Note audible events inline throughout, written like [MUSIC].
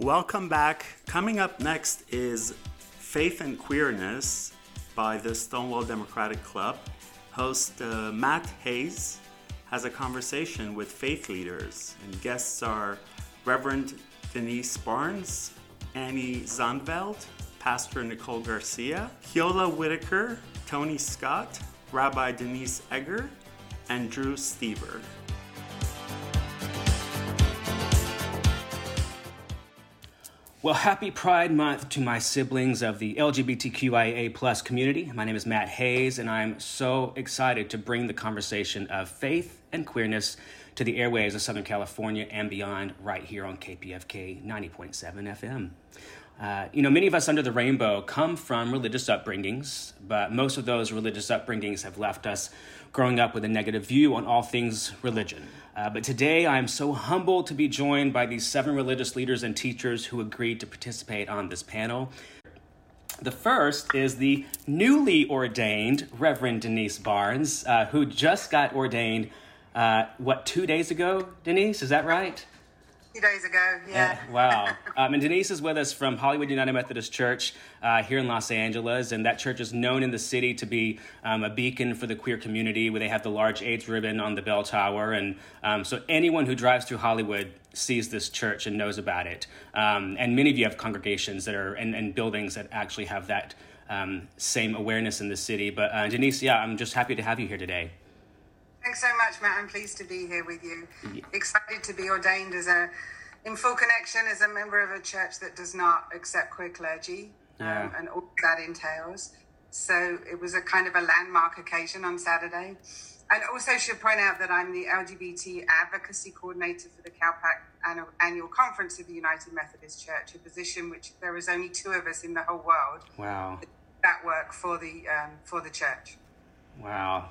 Welcome back. Coming up next is Faith and Queerness by the Stonewall Democratic Club. Host uh, Mat Hayes has a conversation with faith leaders, and guests are Reverend Denyse Barnes, Ani Zonneveld, Pastor Nicole Garcia, Keola Whittaker, Tony Scott, Rabbi Denise Eger, and Drew Stever. Well, happy Pride Month to my siblings of the LGBTQIA plus community. My name is Mat Hayes, and I'm so excited to bring the conversation of faith and queerness to the airways of Southern California and beyond right here on KPFK 90.7 FM. Uh, you know, many of us under the rainbow come from religious upbringings, but most of those religious upbringings have left us growing up with a negative view on all things religion. Uh, but today I am so humbled to be joined by these seven religious leaders and teachers who agreed to participate on this panel. The first is the newly ordained Reverend Denyse Barnes, uh, who just got ordained, uh, what, two days ago, Denyse? Is that right? Few days ago. Yeah. Wow. Um, and Denyse is with us from Hollywood United Methodist Church uh, here in Los Angeles, and that church is known in the city to be um, a beacon for the queer community, where they have the large AIDS ribbon on the bell tower, and um, so anyone who drives through Hollywood sees this church and knows about it. Um, and many of you have congregations that are and, and buildings that actually have that um, same awareness in the city. But uh, Denyse, yeah, I'm just happy to have you here today. Thanks so much, Mat. I'm pleased to be here with you. Yeah. Excited to be ordained as a, in full connection, as a member of a church that does not accept queer clergy yeah. um, and all that entails. So it was a kind of a landmark occasion on Saturday. And also should point out that I'm the LGBT advocacy coordinator for the CalPAC annual, annual conference of the United Methodist Church, a position which there is only two of us in the whole world. Wow. That work for the um, for the church. Wow.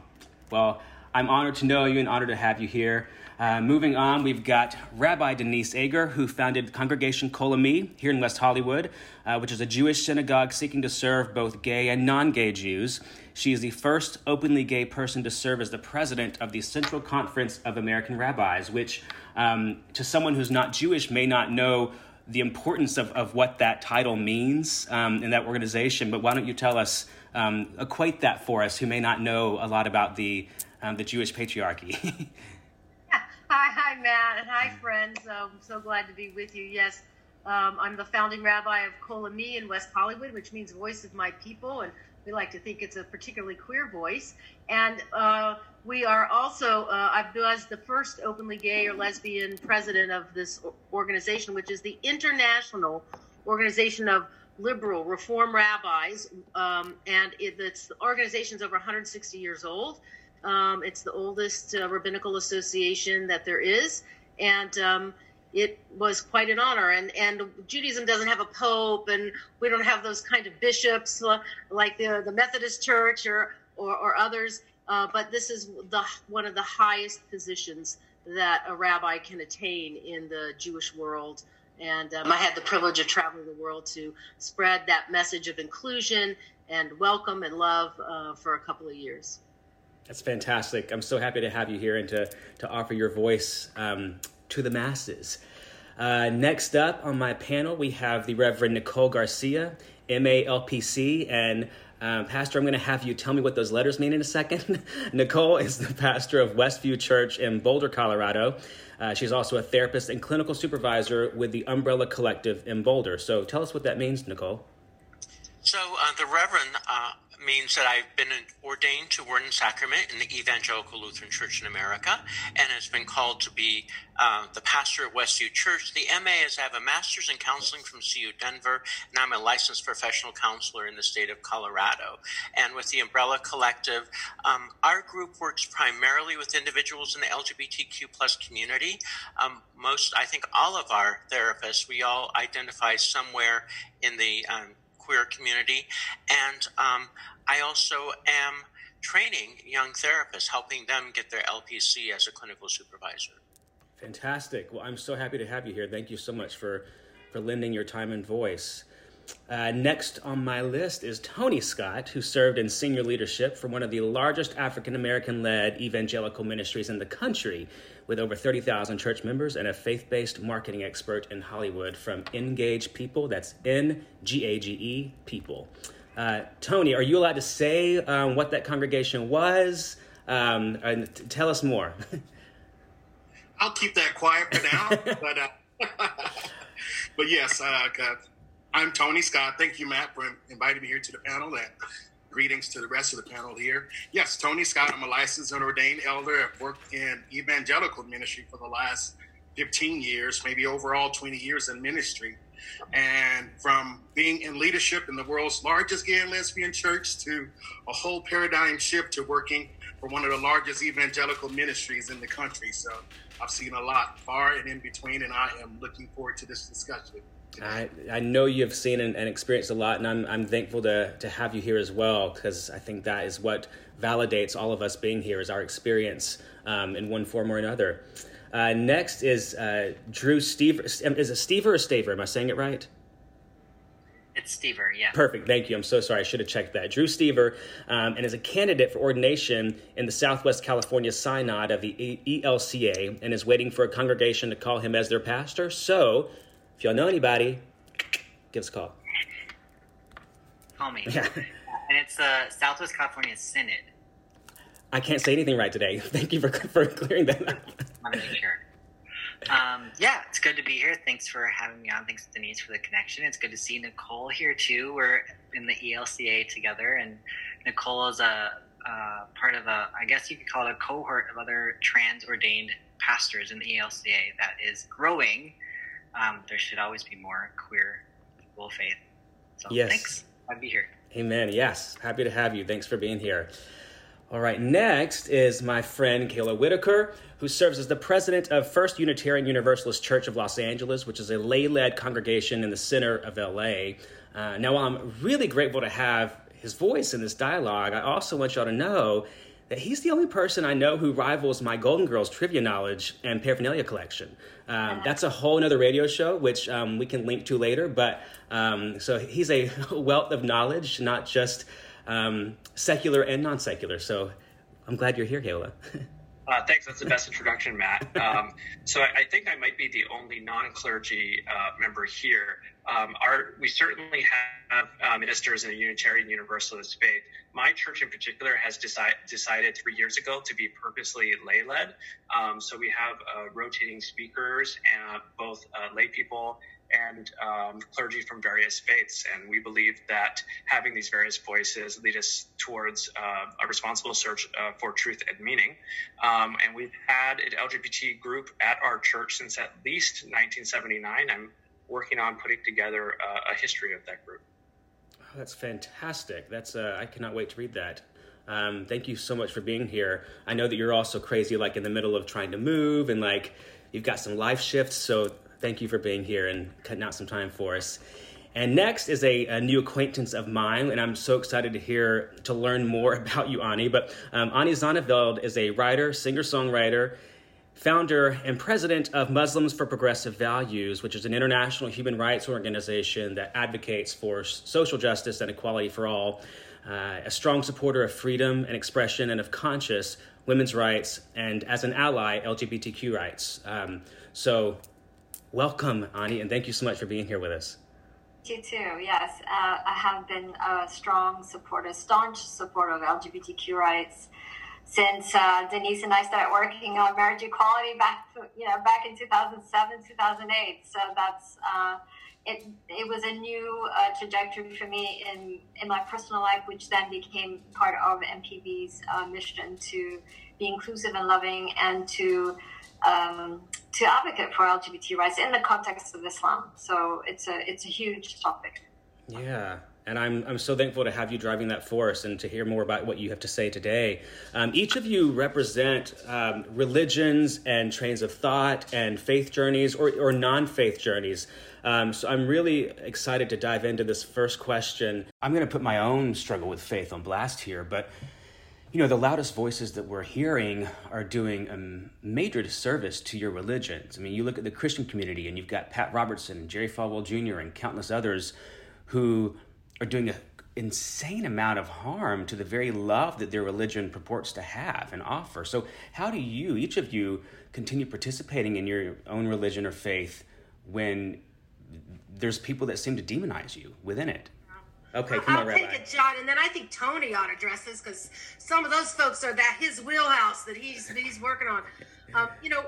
Well, I'm honored to know you and honored to have you here. Uh, moving on, we've got Rabbi Denise Eger, who founded Congregation Kol Ami here in West Hollywood, uh, which is a Jewish synagogue seeking to serve both gay and non gay Jews. She is the first openly gay person to serve as the president of the Central Conference of American Rabbis, which, um, to someone who's not Jewish, may not know the importance of, of what that title means um, in that organization. But why don't you tell us, um, equate that for us who may not know a lot about the um, the Jewish patriarchy. [LAUGHS] [LAUGHS] hi, hi, Mat, and hi, friends. I'm so glad to be with you. Yes, um, I'm the founding rabbi of Kol Ami in West Hollywood, which means voice of my people, and we like to think it's a particularly queer voice. And uh, we are also, uh, I was the first openly gay or lesbian president of this organization, which is the International Organization of Liberal Reform Rabbis, um, and it, it's organization's over 160 years old. Um, it's the oldest uh, rabbinical association that there is, and um, it was quite an honor. And and Judaism doesn't have a pope, and we don't have those kind of bishops uh, like the the Methodist Church or or, or others. Uh, but this is the one of the highest positions that a rabbi can attain in the Jewish world. And um, I had the privilege of traveling the world to spread that message of inclusion and welcome and love uh, for a couple of years. That's fantastic. I'm so happy to have you here and to, to offer your voice um, to the masses. Uh, next up on my panel, we have the Reverend Nicole Garcia, MALPC, and um, Pastor, I'm going to have you tell me what those letters mean in a second. [LAUGHS] Nicole is the pastor of Westview Church in Boulder, Colorado. Uh, she's also a therapist and clinical supervisor with the Umbrella Collective in Boulder. So tell us what that means, Nicole. So, uh, the Reverend uh, means that I've been ordained to word and sacrament in the Evangelical Lutheran Church in America and has been called to be uh, the pastor of Westview Church. The MA is I have a master's in counseling from CU Denver, and I'm a licensed professional counselor in the state of Colorado. And with the Umbrella Collective, um, our group works primarily with individuals in the LGBTQ plus community. Um, most, I think all of our therapists, we all identify somewhere in the um, queer community. And um, I also am training young therapists, helping them get their LPC as a clinical supervisor. Fantastic. Well, I'm so happy to have you here. Thank you so much for, for lending your time and voice. Uh, next on my list is Tony Scott, who served in senior leadership for one of the largest African American led evangelical ministries in the country, with over 30,000 church members and a faith based marketing expert in Hollywood from Engage People. That's N G A G E People. Uh, Tony, are you allowed to say um, what that congregation was? Um, and t- tell us more. [LAUGHS] I'll keep that quiet for now, [LAUGHS] but uh, [LAUGHS] but yes, uh, I'm Tony Scott. Thank you, Mat, for inviting me here to the panel. And greetings to the rest of the panel here. Yes, Tony Scott. I'm a licensed and ordained elder. I've worked in evangelical ministry for the last 15 years, maybe overall 20 years in ministry. And from being in leadership in the world's largest gay and lesbian church to a whole paradigm shift to working for one of the largest evangelical ministries in the country. So I've seen a lot far and in between, and I am looking forward to this discussion. I, I know you've seen and, and, experienced a lot, and I'm, I'm thankful to, to have you here as well because I think that is what validates all of us being here is our experience um, in one form or another. Uh, next is uh, Drew Stever. Is it Stever or Staver? Am I saying it right? It's Stever, yeah. Perfect. Thank you. I'm so sorry. I should have checked that. Drew Stever, um, and is a candidate for ordination in the Southwest California Synod of the ELCA, and is waiting for a congregation to call him as their pastor. So, if y'all know anybody, give us a call. Call me. [LAUGHS] Yeah. and it's the Southwest California Synod. I can't say anything right today. [LAUGHS] Thank you for, for clearing that up. Want to make sure. Um, yeah, it's good to be here. Thanks for having me on. Thanks, Denise, for the connection. It's good to see Nicole here too. We're in the ELCA together, and Nicole is a, part of a, I guess you could call it a cohort of other trans ordained pastors in the ELCA that is growing. Um, there should always be more queer people of faith. So yes. thanks. I'd be here. Amen. Yes, happy to have you. Thanks for being here. All right, next is my friend Keola Whittaker, who serves as the president of First Unitarian Universalist Church of Los Angeles, which is a lay led congregation in the center of LA. Uh, now, while I'm really grateful to have his voice in this dialogue, I also want y'all to know that he's the only person I know who rivals my Golden Girls trivia knowledge and paraphernalia collection. Um, that's a whole other radio show, which um, we can link to later. But um, so he's a [LAUGHS] wealth of knowledge, not just um, secular and non secular. So I'm glad you're here, Keola. [LAUGHS] Uh, thanks. That's the best introduction, Mat. Um, so I, I, think I might be the only non-clergy uh, member here. Um, our, we certainly have uh, ministers in the Unitarian Universalist faith. My church, in particular, has decide, decided three years ago to be purposely lay-led. Um, so we have uh, rotating speakers, and both uh, lay people and um, clergy from various faiths. And we believe that having these various voices lead us towards uh, a responsible search uh, for truth and meaning. Um, and we've had an LGBT group at our church since at least 1979. I'm working on putting together uh, a history of that group. Oh, that's fantastic. That's uh, I cannot wait to read that. Um, thank you so much for being here. I know that you're also crazy, like in the middle of trying to move and like you've got some life shifts. So thank you for being here and cutting out some time for us. And next is a, a, new acquaintance of mine, and I'm so excited to hear to learn more [LAUGHS] about you, Ani. But um, Ani Zonneveld is a writer, singer songwriter, founder, and president of Muslims for Progressive Values, which is an international human rights organization that advocates for social justice and equality for all. Uh, a strong supporter of freedom and expression and of conscious women's rights, and as an ally, LGBTQ rights. Um, so Welcome, Ani, and thank you so much for being here with us. You too, yes. Uh, I have been a strong supporter, staunch supporter of LGBTQ rights since uh, Denise and I started working on marriage equality back, you know, back in 2007, 2008. So that's uh, it. It was a new uh, trajectory for me in in my personal life, which then became part of MPV's uh, mission to be inclusive and loving and to um, to advocate for LGBT rights in the context of Islam. So it's a it's a huge topic. Yeah. And I'm, I'm so thankful to have you driving that force and to hear more about what you have to say today. Um, each of you represent um, religions and trains of thought and faith journeys or, or non faith journeys. Um, so I'm really excited to dive into this first question. I'm going to put my own struggle with faith on blast here, but you know, the loudest voices that we're hearing are doing a major disservice to your religions. I mean, you look at the Christian community and you've got Pat Robertson and Jerry Falwell Jr. and countless others who are doing an insane amount of harm to the very love that their religion purports to have and offer. So, how do you, each of you, continue participating in your own religion or faith when there's people that seem to demonize you within it? Okay, come I'll on, take Rabbi. it, John, and then I think Tony ought to address this because some of those folks are that his wheelhouse that he's that he's working on. Um, you know,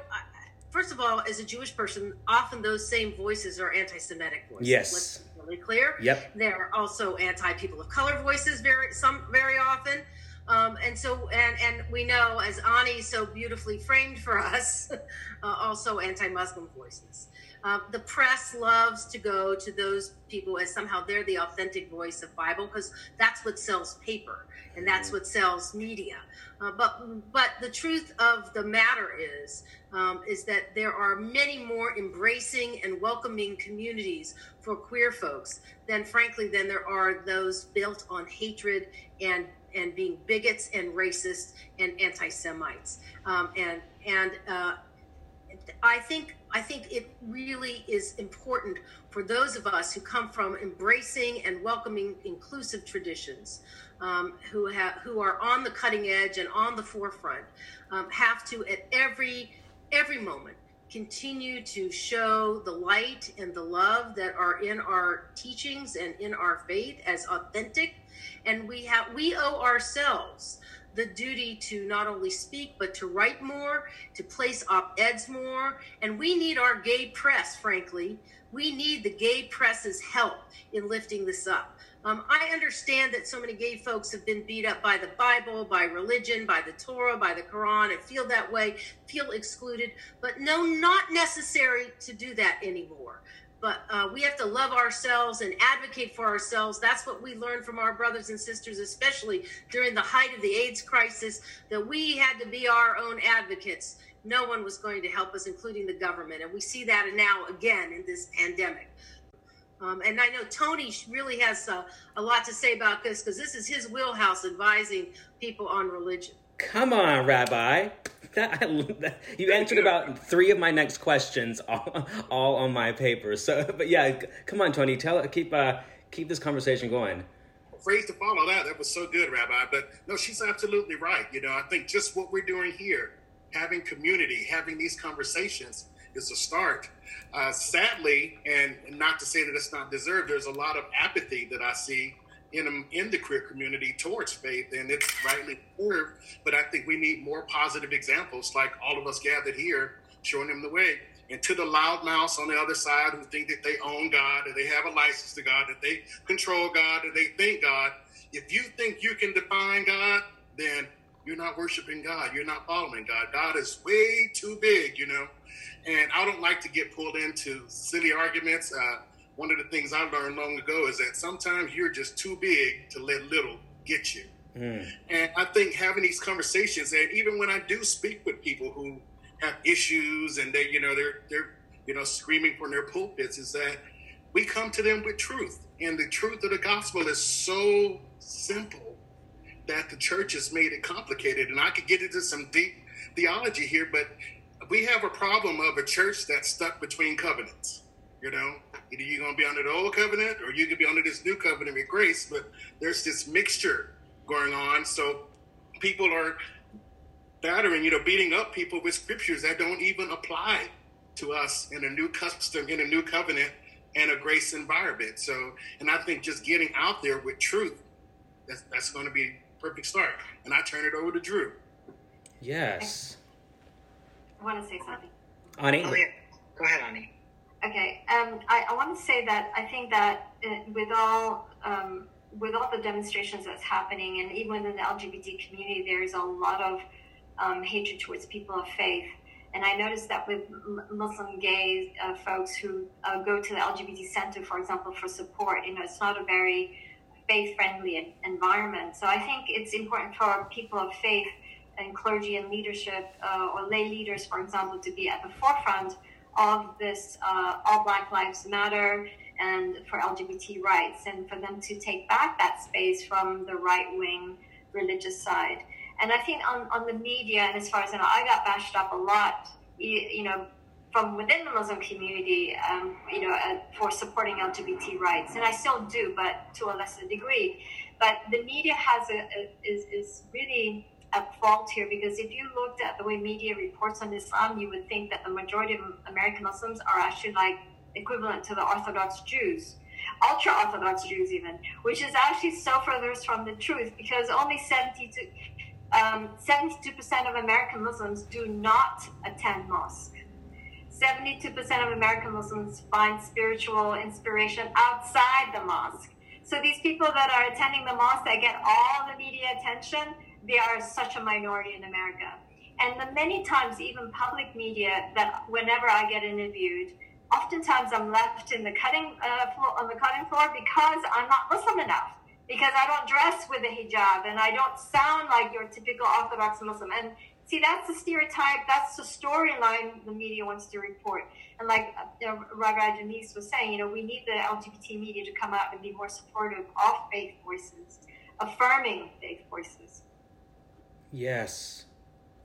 first of all, as a Jewish person, often those same voices are anti-Semitic voices. Yes. Let's be really clear. Yep. There are also anti-people of color voices very some very often. Um, and so, and and we know, as Ani so beautifully framed for us, [LAUGHS] uh, also anti-Muslim voices. Um, the press loves to go to those people as somehow they're the authentic voice of Bible because that's what sells paper and that's what sells media. Uh, but but the truth of the matter is um, is that there are many more embracing and welcoming communities for queer folks than frankly than there are those built on hatred and and being bigots and racist and anti-Semites um, and and uh, I think I think it really is important for those of us who come from embracing and welcoming inclusive traditions, um, who have who are on the cutting edge and on the forefront, um, have to at every every moment continue to show the light and the love that are in our teachings and in our faith as authentic, and we have we owe ourselves the duty to not only speak but to write more to place op-eds more. And we need our gay press frankly. We need the gay press's help in lifting this up. Um, i understand that so many gay folks have been beat up by the bible by religion by the torah by the quran and feel that way feel excluded. But no not necessary to do that anymore but uh, we have to love ourselves and advocate for ourselves. That's what we learned from our brothers and sisters, especially during the height of the AIDS crisis, that we had to be our own advocates. No one was going to help us, including the government. And we see that now again in this pandemic. Um, and I know Tony really has uh, a lot to say about this because this is his wheelhouse advising people on religion. Come on, Rabbi. [LAUGHS] That, that- you answered about three of my next questions, [LAUGHS] all, all on my paper. So, [LAUGHS] but yeah, come on, Tony. Tell keep uh, keep this conversation going. phrase to follow that. That was so good, Rabbi. But no, she's absolutely right. You know, I think just what we're doing here, having community, having these conversations, is a start. Uh, sadly, and not to say that it's not deserved, there's a lot of apathy that I see in in the queer community towards faith, and it's rightly deserved. But I think we need more positive examples, like all of us gathered here, showing them the way. And to the loudmouths on the other side who think that they own God, that they have a license to God, that they control God, that they think God. If you think you can define God, then you're not worshiping God. You're not following God. God is way too big, you know. And I don't like to get pulled into silly arguments. Uh, one of the things I learned long ago is that sometimes you're just too big to let little get you. Hmm. And I think having these conversations, and even when I do speak with people who have issues and they, you know, they're they're you know screaming from their pulpits, is that we come to them with truth, and the truth of the gospel is so simple that the church has made it complicated. And I could get into some deep theology here, but we have a problem of a church that's stuck between covenants. You know, either you're going to be under the old covenant or you could be under this new covenant with grace, but there's this mixture going on. So people are battering, you know, beating up people with scriptures that don't even apply to us in a new custom, in a new covenant, and a grace environment. So, and I think just getting out there with truth, that's, that's going to be a perfect start. And I turn it over to Drew. Yes, I want to say something. Ani. Oh, yeah. Go ahead, Ani. Okay, um, I, I want to say that I think that uh, with all um, with all the demonstrations that's happening, and even within the LGBT community, there is a lot of um, hatred towards people of faith. And I noticed that with Muslim gay uh, folks who uh, go to the LGBT center, for example, for support, you know, it's not a very faith friendly environment. So I think it's important for people of faith and clergy and leadership uh, or lay leaders, for example, to be at the forefront of this uh, All Black Lives Matter and for LGBT rights, and for them to take back that space from the right wing religious side. And I think on, on the media, and as far as I know, I got bashed up a lot, you, you know, from within the Muslim community, um, you know, uh, for supporting LGBT rights, and I still do, but to a lesser degree. But the media has a, a is, is really at fault here because if you looked at the way media reports on Islam, you would think that the majority of American Muslims are actually like equivalent to the Orthodox Jews, ultra Orthodox Jews, even, which is actually so furthest from the truth because only 72, um, 72% of American Muslims do not attend mosque. 72% of American Muslims find spiritual inspiration outside the mosque. So these people that are attending the mosque that get all the media attention, they are such a minority in America. And the many times, even public media, that whenever I get interviewed, oftentimes I'm left in the cutting uh, floor, on the cutting floor because I'm not Muslim enough, because I don't dress with a hijab and I don't sound like your typical Orthodox Muslim. And see, that's the stereotype, that's the storyline the media wants to report. And like you know, Denise was saying, you know, we need the LGBT media to come out and be more supportive of faith voices, affirming faith voices. Yes.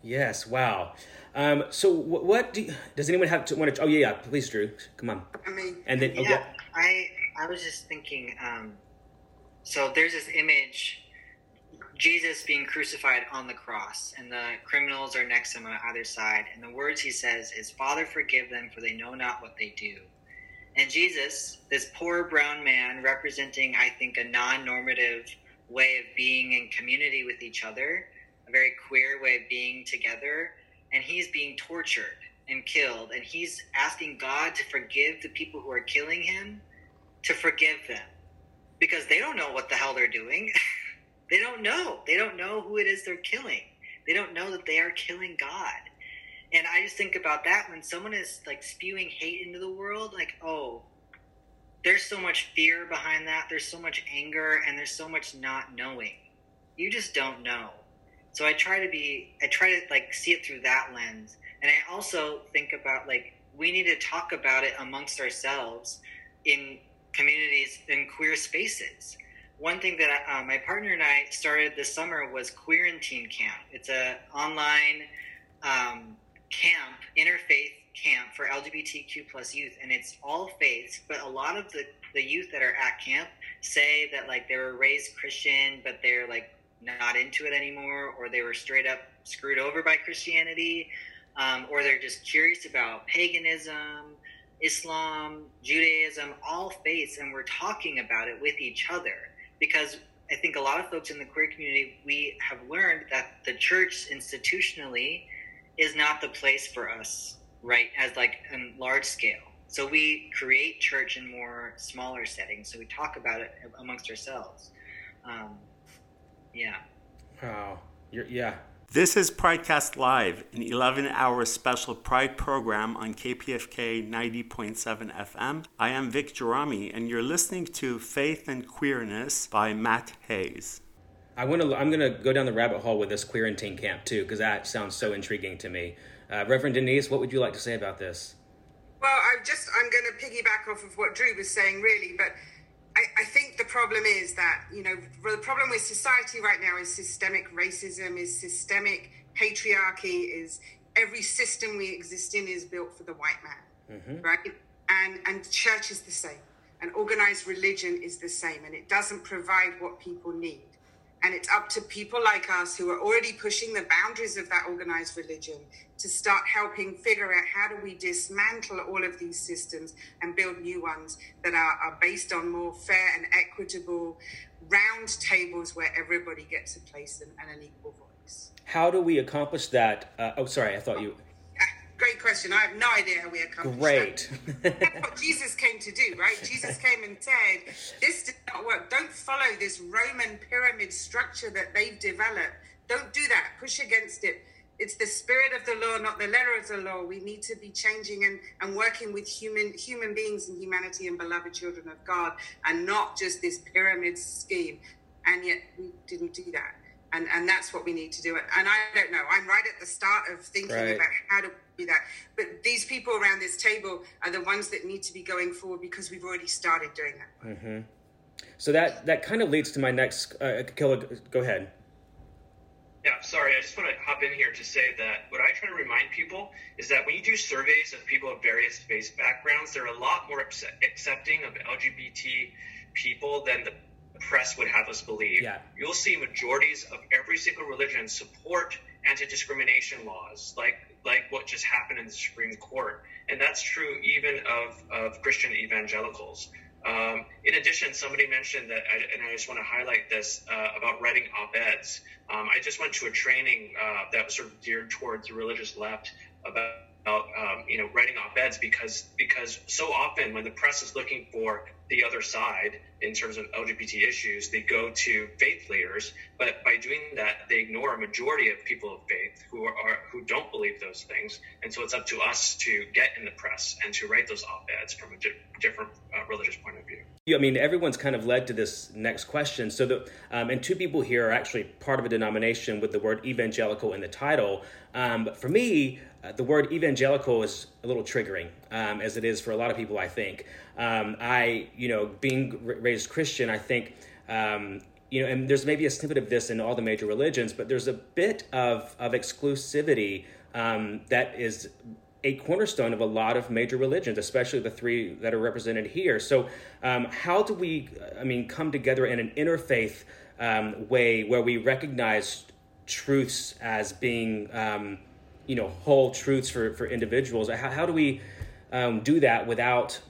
Yes. Wow. Um, so what, what do you, does anyone have to want to? Oh yeah, yeah. Please, Drew. Come on. I mean, and then yeah, oh, yeah. I I was just thinking. Um, so there's this image, Jesus being crucified on the cross, and the criminals are next to him on either side, and the words he says is, "Father, forgive them, for they know not what they do." And Jesus, this poor brown man, representing, I think, a non-normative way of being in community with each other, a very queer way of being together and he's being tortured and killed and he's asking god to forgive the people who are killing him to forgive them. Because they don't know what the hell they're doing. [LAUGHS] They don't know. They don't know who it is they're killing. They don't know that they are killing god. And i just think about that when someone is like spewing hate into the world like oh there's so much fear behind that. There's so much anger and there's so much not knowing. You just don't know so I try to be, I try to like see it through that lens. And I also think about like, we need to talk about it amongst ourselves in communities, in queer spaces. One thing that uh, my partner and I started this summer was Queerantine Camp. It's a online um, camp, interfaith camp for LGBTQ plus youth, and it's all faiths. But a lot of the the youth that are at camp say that like they were raised Christian, but they're like not into it anymore, or they were straight up screwed over by Christianity, um, or they're just curious about paganism, Islam, Judaism, all faiths, and we're talking about it with each other because I think a lot of folks in the queer community we have learned that the church institutionally is not the place for us, right? As like in large scale. So we create church in more smaller settings. So we talk about it amongst ourselves. Um, yeah. Wow. You're, yeah. This is Pridecast Live, an 11 hour special Pride program on KPFK 90.7 FM. I am Vic Gerami, and you're listening to Faith and Queerness by Mat Hayes. I want to. I'm going to go down the rabbit hole with this Queerantine camp too, because that sounds so intriguing to me. Uh, Reverend Denyse, what would you like to say about this? Well, I'm just I'm going to piggyback off of what Drew was saying, really, but I, I think the problem is that, you know, the problem with society right now is systemic racism, is systemic patriarchy, is every system we exist in is built for the white man, mm-hmm. right? And and church is the same, and organized religion is the same, and it doesn't provide what people need. And it's up to people like us who are already pushing the boundaries of that organized religion to start helping figure out how do we dismantle all of these systems and build new ones that are, are based on more fair and equitable round tables where everybody gets a place and, and an equal voice. How do we accomplish that? Uh, oh, sorry, I thought you. Great question. I have no idea how we accomplish Great. that. That's what Jesus came to do, right? Jesus [LAUGHS] came and said, This did not work. Don't follow this Roman pyramid structure that they've developed. Don't do that. Push against it it's the spirit of the law, not the letter of the law. We need to be changing and, and working with human human beings and humanity and beloved children of God, and not just this pyramid scheme. And yet we didn't do that, and and that's what we need to do. And I don't know. I'm right at the start of thinking right. about how to do that. But these people around this table are the ones that need to be going forward because we've already started doing that. Mm-hmm. So that that kind of leads to my next. Uh, Go ahead Yeah, sorry, I just want to hop in here to say that what I try to remind people is that when you do surveys of people of various faith backgrounds, they're a lot more accepting of LGBT people than the press would have us believe. Yeah. You'll see majorities of every single religion support anti-discrimination laws, like like what just happened in the Supreme Court, and that's true even of of Christian evangelicals. Um, in addition, somebody mentioned that, and I just want to highlight this uh, about writing op-eds. Um, I just went to a training uh, that was sort of geared towards the religious left about, about um, you know writing op-eds because because so often when the press is looking for the other side in terms of LGBT issues, they go to faith leaders, but by doing that, they ignore a majority of people of faith who are who don't believe those things. And so it's up to us to get in the press and to write those op-eds from a di- different uh, religious point of view. Yeah, I mean, everyone's kind of led to this next question. So, the um, and two people here are actually part of a denomination with the word evangelical in the title. Um, but for me, uh, the word evangelical is a little triggering, um, as it is for a lot of people. I think um, I, you know, being raised Christian, I think, um, you know, and there's maybe a snippet of this in all the major religions, but there's a bit of of exclusivity um, that is a cornerstone of a lot of major religions, especially the three that are represented here. So, um, how do we, I mean, come together in an interfaith um, way where we recognize truths as being, um, you know, whole truths for, for individuals? How, how do we um, do that without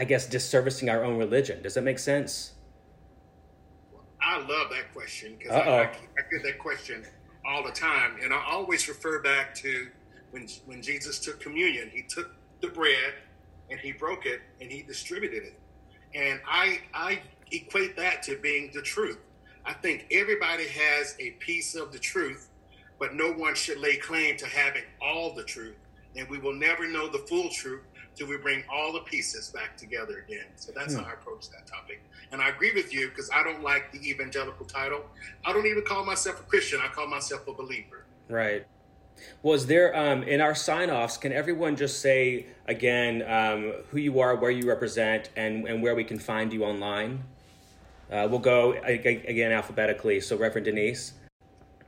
I guess, disservicing our own religion. Does that make sense? I love that question because I, I, I, get that question all the time, and I always refer back to when when Jesus took communion. He took the bread and he broke it and he distributed it, and I I equate that to being the truth. I think everybody has a piece of the truth, but no one should lay claim to having all the truth, and we will never know the full truth till we bring all the pieces back together again. So that's hmm. how I approach that topic. And I agree with you because I don't like the evangelical title. I don't even call myself a Christian. I call myself a believer. Right. Was there um, in our sign-offs? Can everyone just say again um, who you are, where you represent, and and where we can find you online? Uh, we'll go again alphabetically. So, Reverend Denyse.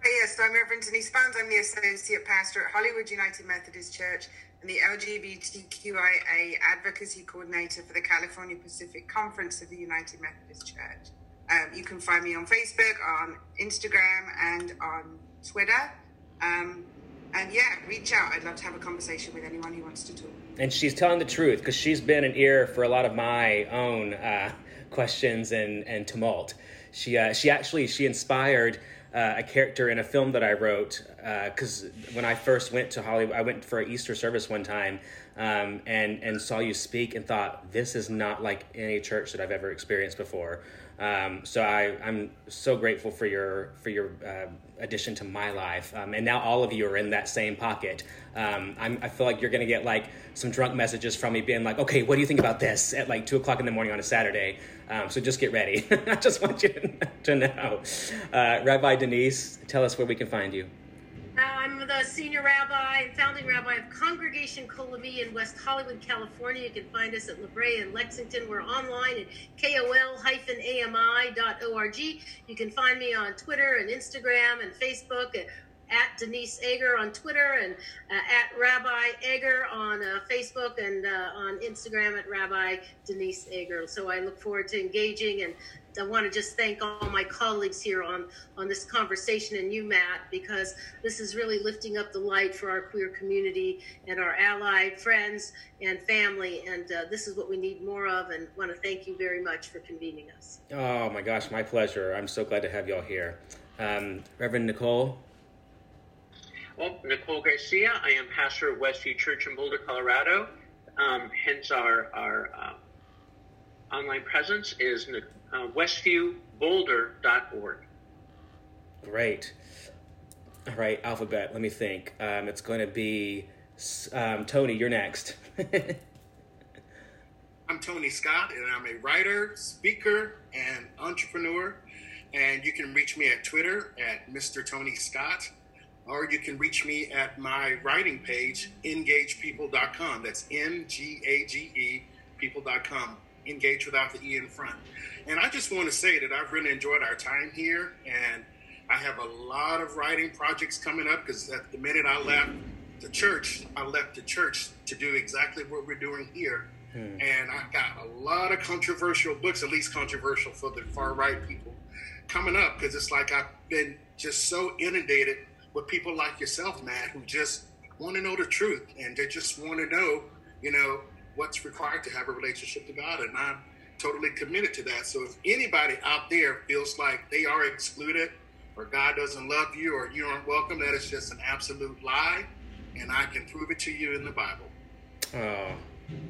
Yes, I'm Reverend Denyse Barnes. I'm the Associate Pastor at Hollywood United Methodist Church and the LGBTQIA Advocacy Coordinator for the California Pacific Conference of the United Methodist Church. Um, you can find me on Facebook, on Instagram, and on Twitter. Um, and yeah, reach out. I'd love to have a conversation with anyone who wants to talk. And she's telling the truth because she's been an ear for a lot of my own uh, questions and, and tumult. She, uh, she actually she inspired uh, a character in a film that I wrote because uh, when I first went to Hollywood, I went for an Easter service one time um, and and saw you speak and thought this is not like any church that I've ever experienced before. Um, so I, I'm so grateful for your for your uh, addition to my life, um, and now all of you are in that same pocket. Um, i feel like you're to get like some drunk messages from me, being like, "Okay, what do you think about this?" at like two o'clock in the morning on a Saturday. Um, so just get ready. [LAUGHS] I just want you [LAUGHS] to know, uh, Rabbi Denise, tell us where we can find you. I'm the senior rabbi and founding rabbi of Congregation Kol in West Hollywood, California. You can find us at La Brea and Lexington. We're online at kol-ami.org. You can find me on Twitter and Instagram and Facebook at, at Denise Eger on Twitter and uh, at Rabbi Eger on uh, Facebook and uh, on Instagram at Rabbi Denise Eger. So I look forward to engaging and I want to just thank all my colleagues here on, on this conversation and you, Mat, because this is really lifting up the light for our queer community and our allied friends and family. And uh, this is what we need more of. And want to thank you very much for convening us. Oh, my gosh, my pleasure. I'm so glad to have y'all here. Um, Reverend Nicole? Well, Nicole Garcia. I am pastor of Westview Church in Boulder, Colorado. Um, hence, our, our uh, online presence is Nicole uh, westviewboulder.org. Great. All right, alphabet. Let me think. Um, it's going to be um, Tony. You're next. [LAUGHS] I'm Tony Scott, and I'm a writer, speaker, and entrepreneur. And you can reach me at Twitter at Mr. Tony Scott, or you can reach me at my writing page, engagepeople.com. That's N G A G E people.com. Engage without the E in front. And I just want to say that I've really enjoyed our time here. And I have a lot of writing projects coming up because at the minute I left the church, I left the church to do exactly what we're doing here. Hmm. And I've got a lot of controversial books, at least controversial for the far right people, coming up because it's like I've been just so inundated with people like yourself, Mat, who just want to know the truth and they just want to know, you know, what's required to have a relationship to God. And I'm totally committed to that. So if anybody out there feels like they are excluded or God doesn't love you or you aren't welcome, that is just an absolute lie. And I can prove it to you in the Bible. Oh,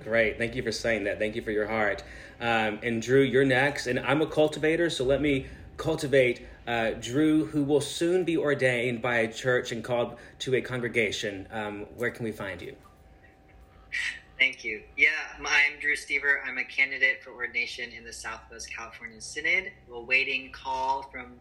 great. Thank you for saying that. Thank you for your heart. Um, and Drew, you're next. And I'm a cultivator, so let me cultivate uh, Drew, who will soon be ordained by a church and called to a congregation. Um, where can we find you? Thank you. Yeah, I'm Drew Stever. I'm a candidate for ordination in the Southwest California Synod. We're waiting call from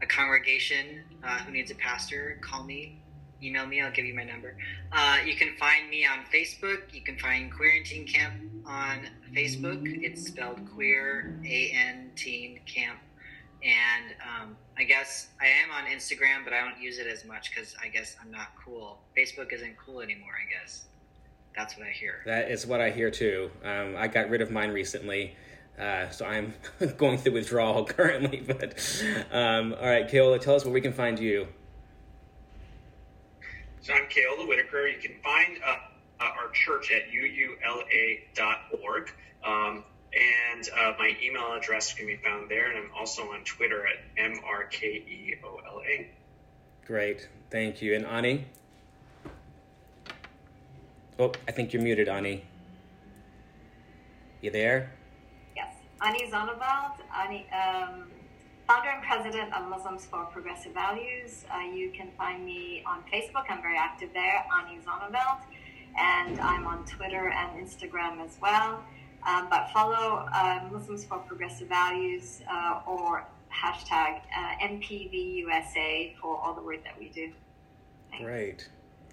a congregation uh, who needs a pastor. Call me, email me. I'll give you my number. Uh, you can find me on Facebook. You can find Teen Camp on Facebook. It's spelled Queer A N Teen Camp um, I guess I am on Instagram, but I don't use it as much because I guess I'm not cool. Facebook isn't cool anymore. I guess that's what I hear. That is what I hear too. Um, I got rid of mine recently. Uh, so I'm [LAUGHS] going through withdrawal [LAUGHS] currently, but um, all right, Keola, tell us where we can find you. So I'm Keola Whittaker. You can find uh, uh our church at uula.org. Um, and uh, my email address can be found there. And I'm also on Twitter at M R K E O L A. Great. Thank you. And Ani? Oh, I think you're muted, Ani. You there? Yes. Ani Zonneveld, Ani, um, founder and president of Muslims for Progressive Values. Uh, you can find me on Facebook. I'm very active there, Ani Zonneveld. And I'm on Twitter and Instagram as well. Um, but follow uh, Muslims for Progressive Values uh, or hashtag uh, MPVUSA for all the work that we do. Thanks. Great.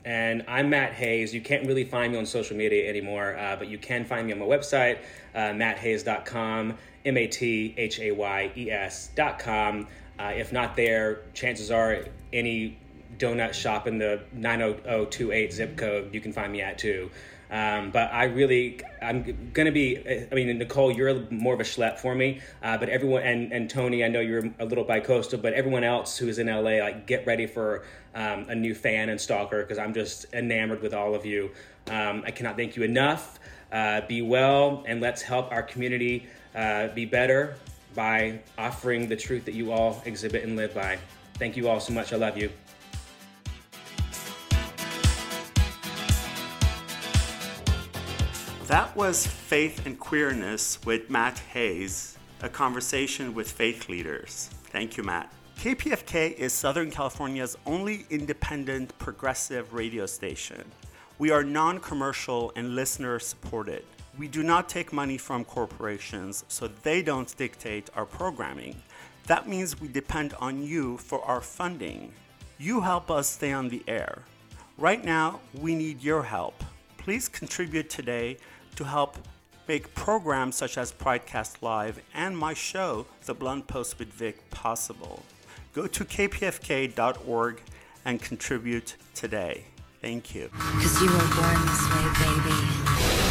And I'm Mat Hayes. You can't really find me on social media anymore, uh, but you can find me on my website, uh, mathayes.com, M A T H A Y E S.com. Uh, if not there, chances are any donut shop in the 90028 zip code you can find me at too. Um, but I really, I'm gonna be. I mean, Nicole, you're more of a schlep for me. Uh, but everyone and and Tony, I know you're a little bi-coastal, but everyone else who is in LA, like, get ready for um, a new fan and stalker because I'm just enamored with all of you. Um, I cannot thank you enough. Uh, be well, and let's help our community uh, be better by offering the truth that you all exhibit and live by. Thank you all so much. I love you. That was Faith and Queerness with Mat Hayes, a conversation with faith leaders. Thank you, Mat. KPFK is Southern California's only independent progressive radio station. We are non commercial and listener supported. We do not take money from corporations, so they don't dictate our programming. That means we depend on you for our funding. You help us stay on the air. Right now, we need your help. Please contribute today to help make programs such as Pridecast Live and my show, The Blunt Post with Vic, possible. Go to kpfk.org and contribute today. Thank you. Because you were born this way, baby.